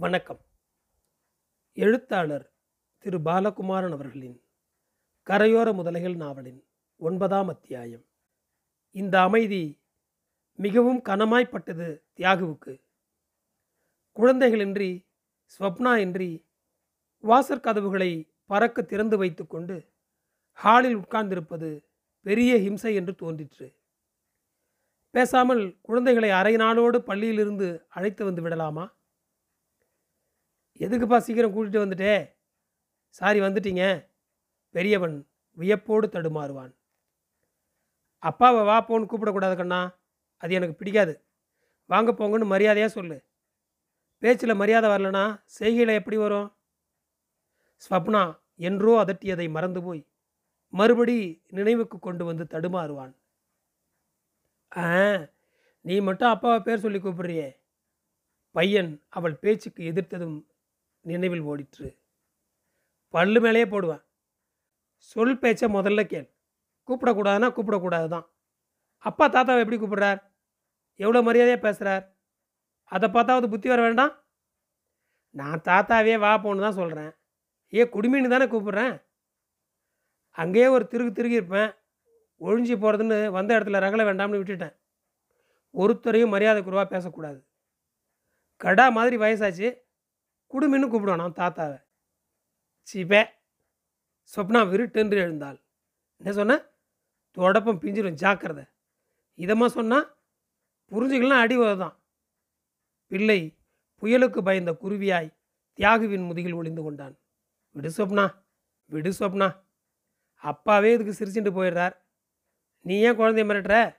வணக்கம். எழுத்தாளர் திரு பாலகுமாரன் அவர்களின் கரையோர முதலைகள் நாவலின் ஒன்பதாம் அத்தியாயம். இந்த அமைதி மிகவும் கனமாய்ப்பட்டது தியாகுவுக்கு. குழந்தைகளின்றி ஸ்வப்னா இன்றி வாசற் கதவுகளை பறக்க திறந்து வைத்துக்கொண்டு ஹாலில் உட்கார்ந்திருப்பது பெரிய ஹிம்சை என்று தோன்றிற்று. பேசாமல் குழந்தைகளை அரை நாளோடு பள்ளியிலிருந்து அழைத்து வந்து விடலாமா? எதுக்குப்பா சீக்கிரம் கூட்டிகிட்டு வந்துட்டே? சாரி வந்துட்டீங்க. பெரியவன் வியப்போடு தடுமாறுவான். அப்பாவை வா போன்னு கூப்பிடக்கூடாது கண்ணா. அது எனக்கு பிடிக்காது. வாங்க போங்கன்னு மரியாதையாக சொல்லு. பேச்சில் மரியாதை வரலனா செய்கையில் எப்படி வரும்? ஸ்வப்னா என்றோ அதட்டியதை மறந்து போய் மறுபடி நினைவுக்கு கொண்டு வந்து தடுமாறுவான். ஆ நீ மட்டும் அப்பாவை பேர் சொல்லி கூப்பிடுறியே. பையன் அவள் பேச்சுக்கு எதிர்த்ததும் நினைவில் ஓடிற்று. பல்லு மேலேயே போடுவேன். சொல் பேச்சை முதல்ல கேள். கூப்பிடக்கூடாதுன்னா கூப்பிடக்கூடாது தான் அப்பா தாத்தாவை எப்படி கூப்பிடுறார்? எவ்வளோ மரியாதையாக பேசுகிறார் அதை பார்த்தாவது புத்தி வர வேண்டாம்? நான் தாத்தாவே வா போன்னு தான் சொல்கிறேன் ஏ குடுமின்னு தானே கூப்பிட்றேன்? அங்கேயே ஒரு திருகு திருகி இருப்பேன். ஒழிஞ்சு போகிறதுன்னு வந்த இடத்துல ரகல வேண்டாம்னு விட்டுட்டேன். ஒருத்தரையும் மரியாதை குறைவாக பேசக்கூடாது. கடா மாதிரி வயசாச்சு. குடுமின்னு கூப்பிடுவான் நான் தாத்தாவை. சிபே சொப்னா விருட்டென்று எழுந்தாள். என்ன சொன்ன? தொடப்பம் பிஞ்சிடும் ஜாக்கிரதை. இதமாக சொன்னால் புரிஞ்சுக்கலாம் அடி தான் பிள்ளை புயலுக்கு பயந்த குருவியாய் தியாகுவின் முதுகில் ஒளிந்து கொண்டான். விடு சொப்னா விடு சொப்னா. அப்பாவே இதுக்கு சிரிச்சுட்டு போயிடுறார். நீ ஏன் குழந்தைய மிரட்டுற?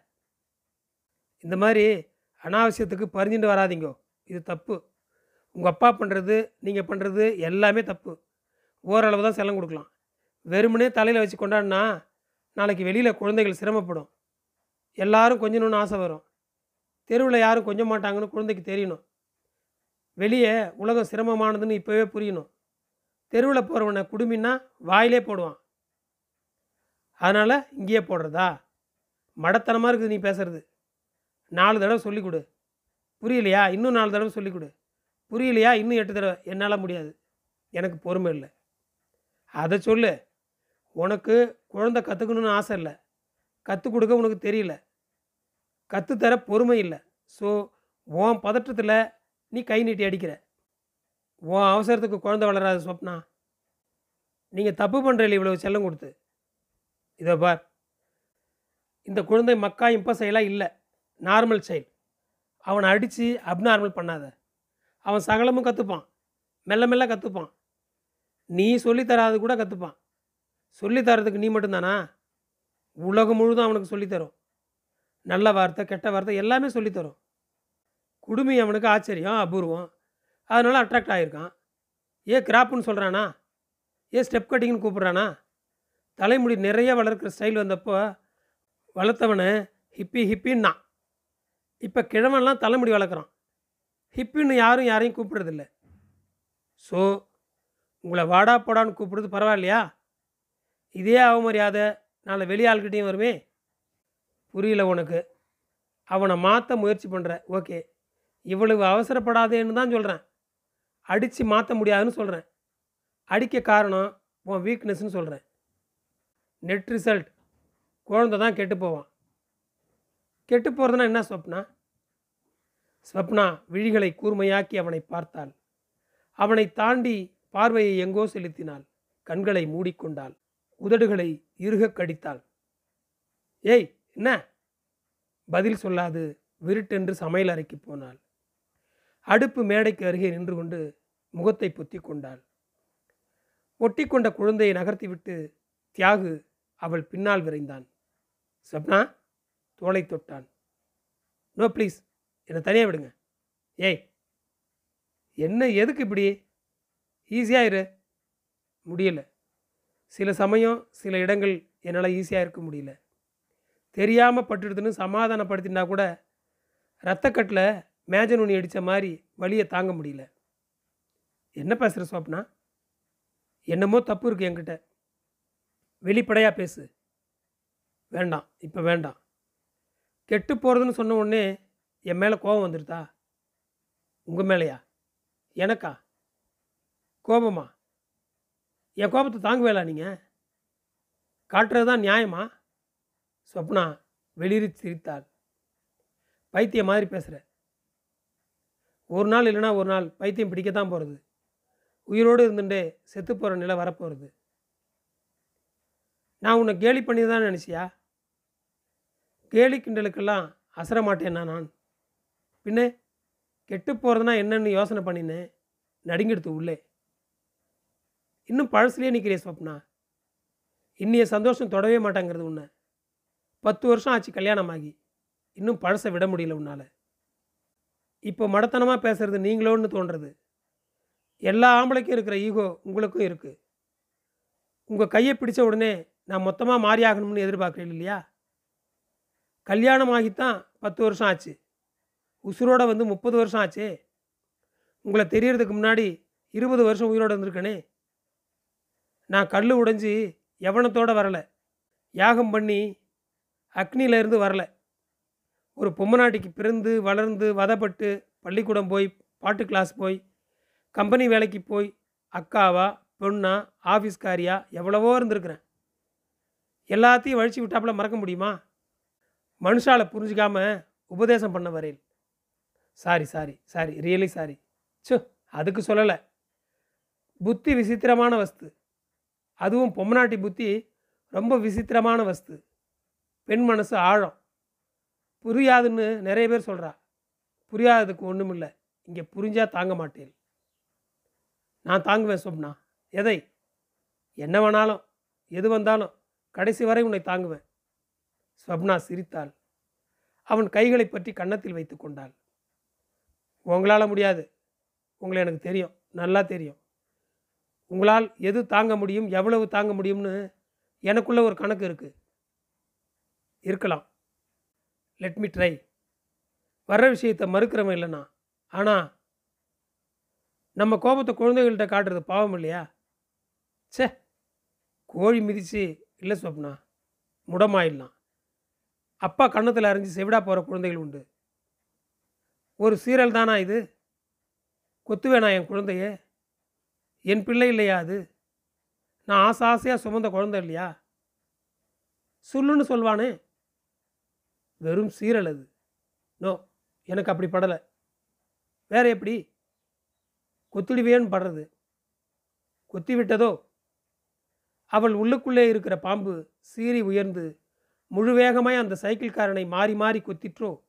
இந்த மாதிரி அனாவசியத்துக்கு பறிஞ்சுட்டு வராதீங்கோ. இது தப்பு. உங்கள் அப்பா பண்ணுறது நீங்கள் பண்ணுறது எல்லாமே தப்பு. ஓரளவு தான் செல்லம் கொடுக்கலாம். வெறுமனே தலையில் வச்சு கொண்டாடினா நாளைக்கு வெளியில் குழந்தைகள் சிரமப்படும். எல்லாரும் கொஞ்சணும்னு ஆசை வரும். தெருவில் யாரும் கொஞ்ச மாட்டாங்கன்னு குழந்தைக்கு தெரியணும். வெளியே உலகம் சிரமமானதுன்னு இப்போவே புரியணும். தெருவில் போகிறவனை குடுமின்னா வாயிலே போடுவான். அதனால் இங்கேயே போடுறதா? மடத்தனமாக இருக்குது நீ பேசுறது. நாலு தடவை சொல்லிக் கொடு. புரியலையா? இன்னும் நாலு தடவை சொல்லிக் கொடு. புரியலையா? இன்னும் எட்டு தடவை. என்னால் முடியாது. எனக்கு பொறுமை இல்லை. அதை சொல்லு. உனக்கு குழந்தை கற்றுக்கணும்னு ஆசை இல்லை. கற்றுக் கொடுக்க உனக்கு தெரியல. கற்றுத்தர பொறுமை இல்லை. ஸோ உன் பதற்றத்தில் நீ கை நீட்டி அடிக்கிற. உன் அவசரத்துக்கு குழந்தை வளராது சொப்னா நீங்கள் தப்பு பண்ணுறீங்க இவ்வளோ செல்லம் கொடுத்து. இதோ பார். இந்த குழந்தை மக்கா இம்பசையெல்லாம் இல்லை. நார்மல் சைல்டு அவனை அடித்து அப்நார்மல் பண்ணாத. அவன் சகலமும் கற்றுப்பான் மெல்ல மெல்ல கற்றுப்பான் நீ சொல்லித்தராது கூட கற்றுப்பான் சொல்லித்தரதுக்கு நீ மட்டும்தானா? உலகம் முழுதும் அவனுக்கு சொல்லித்தரும் நல்ல வார்த்தை கெட்ட வார்த்தை எல்லாமே சொல்லித்தரும் குடுமி அவனுக்கு ஆச்சரியம் அபூர்வம். அதனால் அட்ராக்ட் ஆகியிருக்கான் ஏன் கிராப்புன்னு சொல்கிறானா ஏன் ஸ்டெப் கட்டிங்னு கூப்பிட்றானா? தலைமுடி நிறைய வளர்க்குற ஸ்டைல் வந்தப்போ வளர்த்தவனை ஹிப்பி ஹிப்பின்னா இப்போ கிழவன்லாம் தலைமுடி வளர்க்குறான். ஹிப்பின்னு யாரும் யாரையும் கூப்பிடுறதில்ல. ஸோ உங்களை வாடா போடான்னு கூப்பிடுறது பரவாயில்லையா? இதே அவமரியாதை நாளை வெளியாள்கிட்டையும் வருமே? புரியல உனக்கு. அவனை மாற்ற முயற்சி பண்ணுற ஓகே. இவ்வளவு அவசரப்படாதேன்னு தான் சொல்கிறேன் அடித்து மாற்ற முடியாதுன்னு சொல்கிறேன் அடிக்க காரணம் உன் வீக்னஸ்ன்னு சொல்கிறேன் நெட் ரிசல்ட் குழந்தை தான் கெட்டு போவான். கெட்டு போகிறதுனா என்ன சொப்னா? ஸ்வப்னா விழிகளை கூர்மையாக்கி அவனை பார்த்தாள். அவனை தாண்டி பார்வையை எங்கோ செலுத்தினாள். கண்களை மூடிக்கொண்டாள். உதடுகளை இறுகக் கடித்தாள். ஏய் என்ன? பதில் சொல்லாது விருட்டென்று சமையல் அறைக்கு போனாள். அடுப்பு மேடைக்கு அருகே நின்று கொண்டு முகத்தை பொத்தி கொண்டாள் ஒட்டிக்கொண்ட குழந்தையை நகர்த்திவிட்டு தியாகு அவள் பின்னால் விரைந்தான். சப்னா? தோளை தொட்டான். No please. என்னை தனியாக விடுங்க. ஏய் என்ன எதுக்கு இப்படி? ஈஸியாக இரு. முடியல. சில சமயம் சில இடங்கள் என்னால் ஈஸியாக இருக்க முடியல. தெரியாமல் பட்டுடுதுன்னு சமாதானப்படுத்தினா கூட ரத்தக்கட்டில் மேஜன் நுனி அடித்த மாதிரி வழியை தாங்க முடியல. என்ன பேசுகிற சோப்னா என்னமோ தப்பு இருக்குது என்கிட்ட. வெளிப்படையாக பேசு. வேண்டாம் இப்போ வேண்டாம். கெட்டு போகிறதுன்னு சொன்ன உடனே என் மேலே கோபம் வந்துடுதா உங்கள் மேலேயா? எனக்கா? கோபமா? என் கோபத்தை தாங்குவேலா நீங்கள் காட்டுறது தான் நியாயமா? சொப்னா வெளிரி சிரித்தாள். பைத்தியம் மாதிரி பேசுகிற ஒரு நாள் இல்லைன்னா ஒரு நாள் பைத்தியம் பிடிக்கத்தான் போகிறது உயிரோடு இருந்துட்டே செத்து போகிற நிலை வரப்போகிறது நான் உன்னை கேலி பண்ணி தான் நினச்சியா? கேலி கிண்டலுக்கெல்லாம் அசர மாட்டேன்னா நான்? பின்ன கெட்டு போகிறதுனா என்னன்னு யோசனை பண்ணினேன் நடுங்கிடுத்து உள்ளே. இன்னும் பழசுலேயே நிற்கிறே ஸ்வப்னா. இன்னைய சந்தோஷம் தொடவே மாட்டாங்கிறது உன்னை. பத்து வருஷம் ஆச்சு கல்யாணமாகி. இன்னும் பழசை விட முடியல உன்னால். இப்போ மடத்தனமாக பேசுறது நீங்களோன்னு தோன்றது. எல்லா ஆம்பளைக்கும் இருக்கிற ஈகோ உங்களுக்கும் இருக்குது உங்கள் கையை பிடிச்ச உடனே நான் மொத்தமாக மாறி ஆகணும்னு இல்லையா? கல்யாணம் ஆகித்தான் பத்து வருஷம் ஆச்சு. உசுரோட வந்து முப்பது வருஷம் ஆச்சே. உங்களை தெரியறதுக்கு முன்னாடி இருபது வருஷம் உயிரோடு இருந்திருக்கனே. நான் கல் உடைஞ்சி எவனத்தோடு வரலை. யாகம் பண்ணி அக்னியிலேருந்து வரலை. ஒரு பொம்மநாட்டிக்கு பிறந்து வளர்ந்து வதப்பட்டு பள்ளிக்கூடம் போய் பாட்டு கிளாஸ் போய் கம்பெனி வேலைக்கு போய் அக்காவா பொண்ணா ஆஃபீஸ்காரியா எவ்வளவோ இருந்திருக்கிறேன். எல்லாத்தையும் வழிச்சு விட்டாப்புல மறக்க முடியுமா? மனுஷால புரிஞ்சிக்காமல் உபதேசம் பண்ண வரையில். Sorry sorry sorry. Really sorry சு அதுக்கு சொல்லலை. புத்தி விசித்திரமான வஸ்து. அதுவும் பொம்மநாட்டி புத்தி ரொம்ப விசித்திரமான வஸ்து. பெண் மனசு ஆழம். புரியாதுன்னு நிறைய பேர் சொல்கிறா புரியாததுக்கு ஒன்றும் இல்லை இங்கே புரிஞ்சா தாங்க மாட்டேன். நான் தாங்குவேன் சொப்னா. எதை? என்ன வேணாலும். எது வந்தாலும். கடைசி வரை உன்னை தாங்குவேன். ஸ்வப்னா சிரித்தாள். அவன் கைகளை பற்றி கன்னத்தில் வைத்து கொண்டாள். உங்களால் முடியாது. உங்களை எனக்கு தெரியும். நல்லா தெரியும். உங்களால் எது தாங்க முடியும் எவ்வளவு தாங்க முடியும்னு எனக்குள்ள ஒரு கணக்கு இருக்குது இருக்கலாம். லெட் மீ ட்ரை வர்ற விஷயத்தை மறுக்கிறவன் இல்லைண்ணா ஆனால் நம்ம கோபத்தை குழந்தைகள்கிட்ட காட்டுறது பாவம் இல்லையா? ச்சே! கோழி மிதிச்சு இல்லை சொப்னா முடமாயிடலாம். அப்பா கண்ணத்தில் அரைஞ்சி செவிடா போகிற குழந்தைகள் உண்டு. ஒரு சீரல் தானா இது? கொத்துவேனா என் குழந்தைய? என் பிள்ளை இல்லையா அது? நான் ஆசை ஆசையாக சுமந்த குழந்தை இல்லையா? சொல்லுன்னு சொல்வானே. வெறும் சீரல் அது. நோ எனக்கு அப்படி படலை. வேற எப்படி? கொத்திடுவேன்னு படுறது. கொத்தி விட்டதோ? அவள் உள்ளுக்குள்ளே இருக்கிற பாம்பு சீறி உயர்ந்து முழு வேகமாய் அந்த சைக்கிள்காரனை மாறி மாறி கொத்திற்றோ?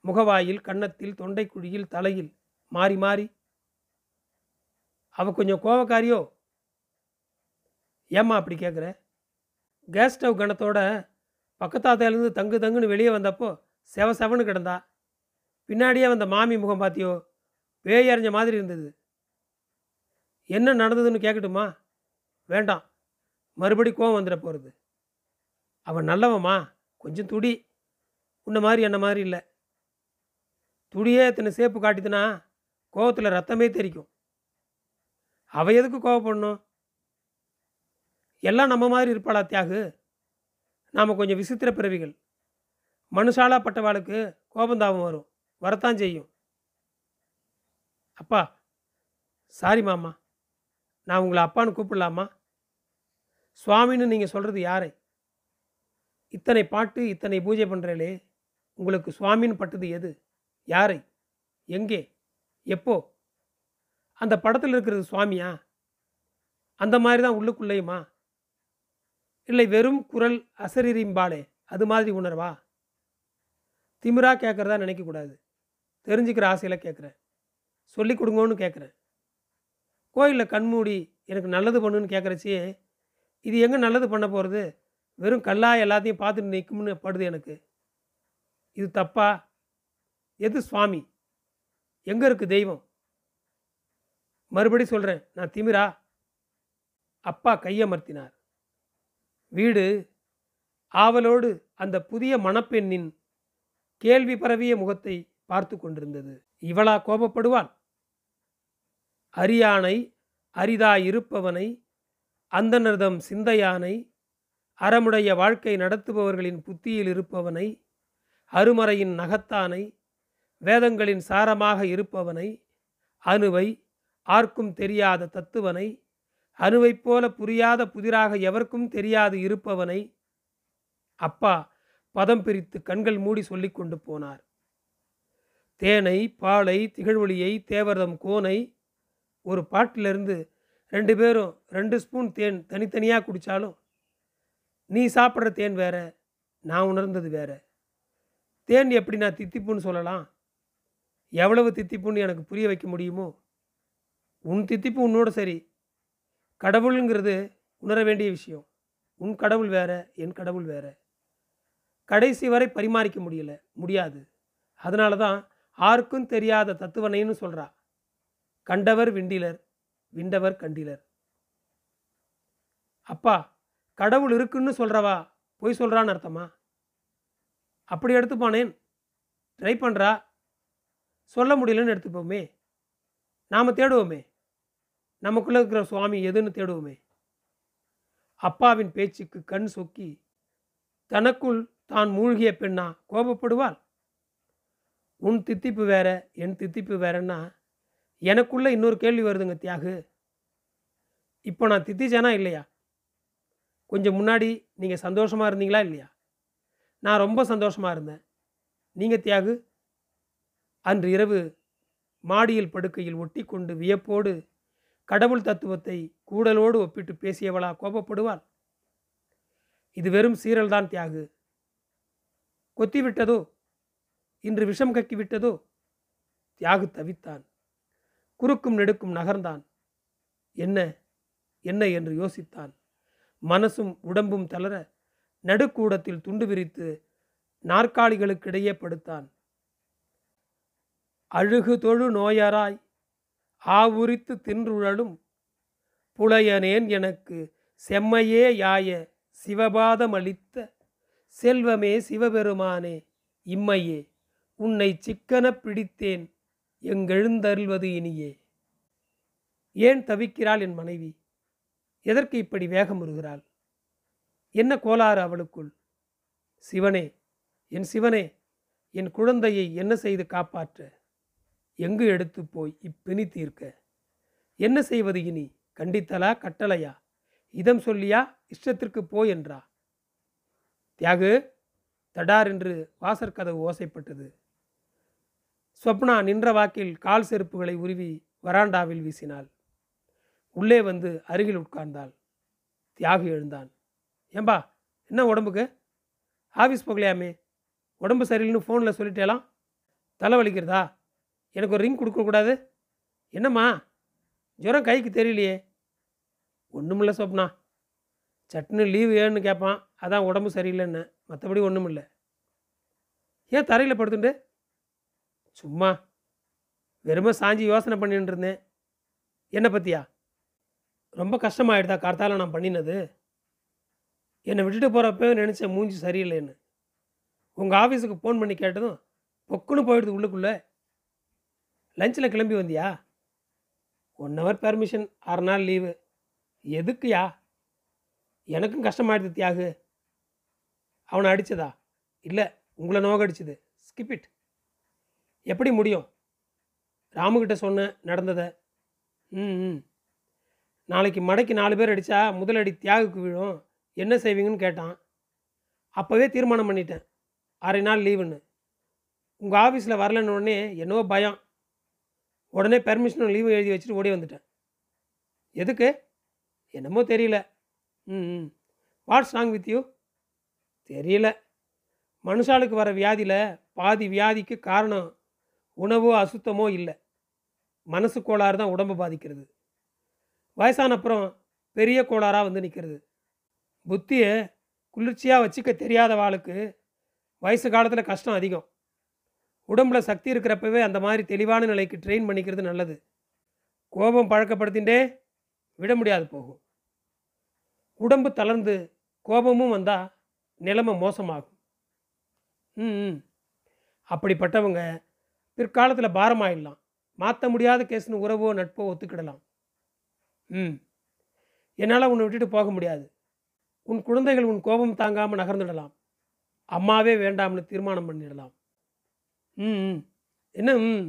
முகவாயில் கன்னத்தில் தொண்டைக்குழியில் தலையில் மாறி மாறி. அவ கொஞ்சம் கோவக்காரியோ? ஏம்மா அப்படி கேட்குற கேஸ் ஸ்டவ் கணத்தோட பக்கத்தாத்தையிலேருந்து தங்கு தங்குன்னு வெளியே வந்தப்போ செவ செவன்னு கிடந்தா. பின்னாடியே வந்த மாமி முகம் பார்த்தியோ பேயறிஞ்ச மாதிரி இருந்தது. என்ன நடந்ததுன்னு கேட்கட்டுமா வேண்டாம். மறுபடி கோவம் வந்துட போகிறது அவன் நல்லவம்மா. கொஞ்சம் துடி. உன்ன மாதிரி என்ன மாதிரி இல்லை. துடியே இத்தனை சேப்பு காட்டிதுன்னா கோவத்தில் ரத்தமே தெரிக்கும். அவ எதுக்கு கோவப்படணும்? எல்லாம் நம்ம மாதிரி இருப்பாளா தியாகு? நாம் கொஞ்சம் விசித்திர பிறவிகள். மனுஷாலா பட்டவாளுக்கு கோபந்தாபம் வரும். வரத்தான் செய்யும். அப்பா சாரி மாமா. நான் உங்களை அப்பான்னு கூப்பிடலாமா? சுவாமின்னு நீங்கள் சொல்கிறது யாரை? இத்தனை பாட்டு இத்தனை பூஜை பண்ணுறேலே உங்களுக்கு சுவாமின்னு பட்டது எது? யாரை? எங்கே? எப்போ? அந்த படத்தில் இருக்கிறது சுவாமியா? அந்த மாதிரி தான் உள்ளுக்குள்ளேயுமா? இல்லை வெறும் குரல் அசரீரிம்பாளே அது மாதிரி உணர்வா? திமிரா கேட்குறதா நினைக்கக்கூடாது. தெரிஞ்சுக்கிற ஆசையில் கேட்குறேன். சொல்லி கொடுங்கன்னு கேட்குறேன். கோயிலில் கண்மூடி எனக்கு நல்லது பண்ணுன்னு கேட்குறச்சியே இது எங்கே நல்லது பண்ண போகிறது வெறும் கல்லா எல்லாத்தையும் பார்த்துட்டு நிற்கும்னு படுது எனக்கு. இது தப்பா? எது சுவாமி? எங்கே இருக்குது தெய்வம்? மறுபடி சொல்கிறேன் நான் திமிரா? அப்பா கையமர்த்தினார் வீடு ஆவலோடு அந்த புதிய மணப்பெண்ணின் கேள்வி பரவிய முகத்தை பார்த்து கொண்டிருந்தது. இவளா கோபப்படுவாள்? அரியானை அரிதாயிருப்பவனை அந்தனர்தம் சிந்தையானை அறமுடைய வாழ்க்கை நடத்துபவர்களின் புத்தியில் இருப்பவனை அருமறையின் நகத்தானை வேதங்களின் சாரமாக இருப்பவனை அணுவை ஆர்க்கும் தெரியாத தத்துவனை அணுவைப் போல புரியாத புதிராக எவருக்கும் தெரியாது இருப்பவனை அப்பா பதம் பிரித்து கண்கள் மூடி சொல்லிக் கொண்டு போனார். தேனை பாலை திகழ்வொளியை தேவரதம் கோனை ஒரு பாட்டிலிருந்து ரெண்டு பேரும் ரெண்டு ஸ்பூன் தேன் தனித்தனியாக குடித்தாலும் நீ சாப்பிட்ற தேன் வேற நான் உணர்ந்தது வேற. தேன் எப்படி நான் தித்திப்புன்னு சொல்லலாம்? எவ்வளவு தித்திப்புன்னு எனக்கு புரிய வைக்க முடியுமோ? உன் தித்திப்பு உன்னோட சரி. கடவுளுங்கிறது உணர வேண்டிய விஷயம். உன் கடவுள் வேற என் கடவுள் வேற. கடைசி வரை பரிமாறிக்க முடியல முடியாது. அதனால தான் ஆருக்கும் தெரியாத தத்துவனைன்னு சொல்கிறா கண்டவர் விண்டிலர் விண்டவர் கண்டிலர். அப்பா கடவுள் இருக்குன்னு சொல்கிறவா பொய் சொல்கிறான்னு அர்த்தமா? அப்படி எடுத்துப்பானேன். ட்ரை பண்ணுறா சொல்ல முடியலன்னு எடுத்துப்போமே. நாம் தேடுவோமே. நமக்குள்ளே இருக்கிற சுவாமி எதுன்னு தேடுவோமே. அப்பாவின் பேச்சுக்கு கண் சொக்கி தனக்குள் தான் மூழ்கிய பெண்ணா கோபப்படுவாள்? உன் தித்திப்பு வேற என் தித்திப்பு வேறன்னா எனக்குள்ள இன்னொரு கேள்வி வருதுங்க தியாகு. இப்போ நான் தித்திச்சேனா இல்லையா? கொஞ்சம் முன்னாடி நீங்கள் சந்தோஷமாக இருந்தீங்களா இல்லையா? நான் ரொம்ப சந்தோஷமாக இருந்தேன். நீங்கள் தியாகு அன்று இரவு மாடியில் படுக்கையில் ஒட்டி கொண்டு வியப்போடு கடவுள் தத்துவத்தை கூடலோடு ஒப்பிட்டு பேசியவளா கோபப்படுவாள்? இது வெறும் சீரல்தான் தியாகு. கொத்திவிட்டதோ? இன்று விஷம் கக்கி விட்டதோ தியாகு தவித்தான். குறுக்கும் நெடுக்கும் நகர்ந்தான். என்ன? என்ன என்று யோசித்தான். மனசும் உடம்பும் தளர நடுக்கூடத்தில் துண்டு விரித்து நாற்காலிகளுக்கிடையே படுத்தான். அழுகு தொழு நோயராய் ஆவுரித்து தின்றுழலும் புலையனேன் எனக்கு செம்மையே யாய சிவபாதமளித்த செல்வமே சிவபெருமானே இம்மையே உன்னை சிக்கனப் பிடித்தேன் எங்கெழுந்தருள்வது இனியே. ஏன் தவிக்கிறாள் என் மனைவி? எதற்கு இப்படி வேகம் என்ன கோளாறு அவளுக்குள்? சிவனே என் சிவனே என் குழந்தையை என்ன செய்து காப்பாற்ற? எங்கு எடுத்து போய் இப்பிணி தீர்க்க? என்ன செய்வது இனி? கண்டித்தலா கட்டளையா? இதம் சொல்லியா இஷ்டத்திற்கு போ என்றா? தியாகு தடார் என்று வாசற்கதவு ஓசைப்பட்டது. ஸ்வப்னா நின்ற வாக்கில் கால் செருப்புகளை உருவி வராண்டாவில் வீசினாள். உள்ளே வந்து அருகில் உட்கார்ந்தாள். தியாகு எழுந்தான். ஏம்பா என்ன உடம்புக்கு? ஆஃபீஸ் போகலையாமே? உடம்பு சரியில்லைன்னு ஃபோனில் சொல்லிட்டேலாம்? தலை வலிக்கிறதா எனக்கு ஒரு ரிங் கொடுக்கக்கூடாது என்னம்மா? ஜுரம் கைக்கு தெரியலையே. ஒன்றுமில்ல சொப்னா. சட்னு லீவு ஏன்னு கேட்பான் அதான் உடம்பு சரியில்லைன்னு. மற்றபடி ஒன்றும் இல்லை ஏன் தரையில் படுத்துட்டு சும்மா. வெறுமை சாஞ்சி யோசனை பண்ணிட்டு இருந்தேன். என்னை பற்றியா ரொம்ப கஷ்டமாயிடுதா கார்த்தால நான் பண்ணினது? என்னை விட்டுட்டு போகிறப்பவே நினச்சேன் மூஞ்சி சரியில்லைன்னு. உங்கள் ஆஃபீஸுக்கு ஃபோன் பண்ணி கேட்டதும் பொக்குன்னு போயிடுது உள்ளுக்குள்ளே. லஞ்சில் கிளம்பி வந்தியா? ஒன் ஹவர் பெர்மிஷன் ஆறு நாள் லீவு எதுக்குயா? எனக்கும் கஷ்டமாயிடுது தியாகு. அவனை அடித்ததா இல்லை உங்களை நோகடிச்சது. ஸ்கிப் இட் எப்படி முடியும்? ராமுக்கிட்ட சொன்னேன் நடந்ததை. ம் ம். நாளைக்கு மடைக்கு நாலு பேர் அடித்தா முதலடி தியாகுக்கு விழும். என்ன செய்வீங்கன்னு கேட்டான். அப்போவே தீர்மானம் பண்ணிட்டேன். அரை நாள் லீவுன்னு உங்கள் ஆஃபீஸில் வரலன்னு உடனே என்னவோ பயம். உடனே பெர்மிஷனும் லீவு எழுதி வச்சுட்டு ஓடி வந்துட்டேன். எதுக்கு? என்னமோ தெரியல. ம் வாட்ஸ் ராங் வித் யூ தெரியல. மனுஷாளுக்கு வர வியாதியில் பாதி வியாதிக்கு காரணம் உணவோ அசுத்தமோ இல்லை. மனசு கோளாறு தான் உடம்பு பாதிக்கிறது. வயசான அப்புறம் பெரிய கோளாறாக வந்து நிற்கிறது புத்தியை குளிர்ச்சியாக வச்சுக்க தெரியாத வாளுக்கு வயசு காலத்தில் கஷ்டம் அதிகம். உடம்புல சக்தி இருக்கிறப்பவே அந்த மாதிரி தெளிவான நிலைக்கு ட்ரெயின் பண்ணிக்கிறது நல்லது. கோபம் பழக்கப்படுத்தின்றே விட முடியாது போகும். உடம்பு தளர்ந்து கோபமும் வந்தால் நிலைமை மோசமாகும். ம் ம். அப்படிப்பட்டவங்க பிற்காலத்தில் பாரமாயிடலாம். மாற்ற முடியாத கேஸ்னு உறவோ நட்போ ஒத்துக்கிடலாம். ம். என்னால் உன்னை விட்டுட்டு போக முடியாது. உன் குழந்தைகள் உன் கோபம் தாங்காமல் நகர்ந்துடலாம். அம்மாவே வேண்டாம்னு தீர்மானம் பண்ணிடலாம். ம் என்ன ம்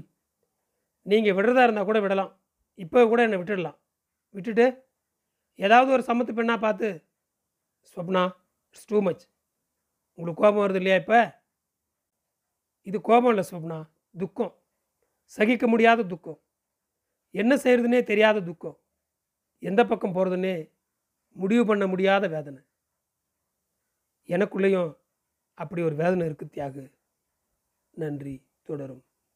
நீங்கள் விடுறதா இருந்தால் கூட விடலாம். இப்போ கூட என்னை விட்டுடலாம். விட்டுட்டு ஏதாவது ஒரு சமத்து பெண்ணாக பார்த்து ஸ்வப்னா இட்ஸ் டூ மச். உங்களுக்கு கோபம் வருது இல்லையா இப்போ? இது கோபம் இல்லை ஸ்வப்னா துக்கம். சகிக்க முடியாத துக்கம். என்ன செய்கிறதுனே தெரியாத துக்கம். எந்த பக்கம் போகிறதுனே முடிவு பண்ண முடியாத வேதனை. எனக்குள்ளேயும் அப்படி ஒரு வேதனை இருக்குது தியாகு. நன்றி. தொடரும்.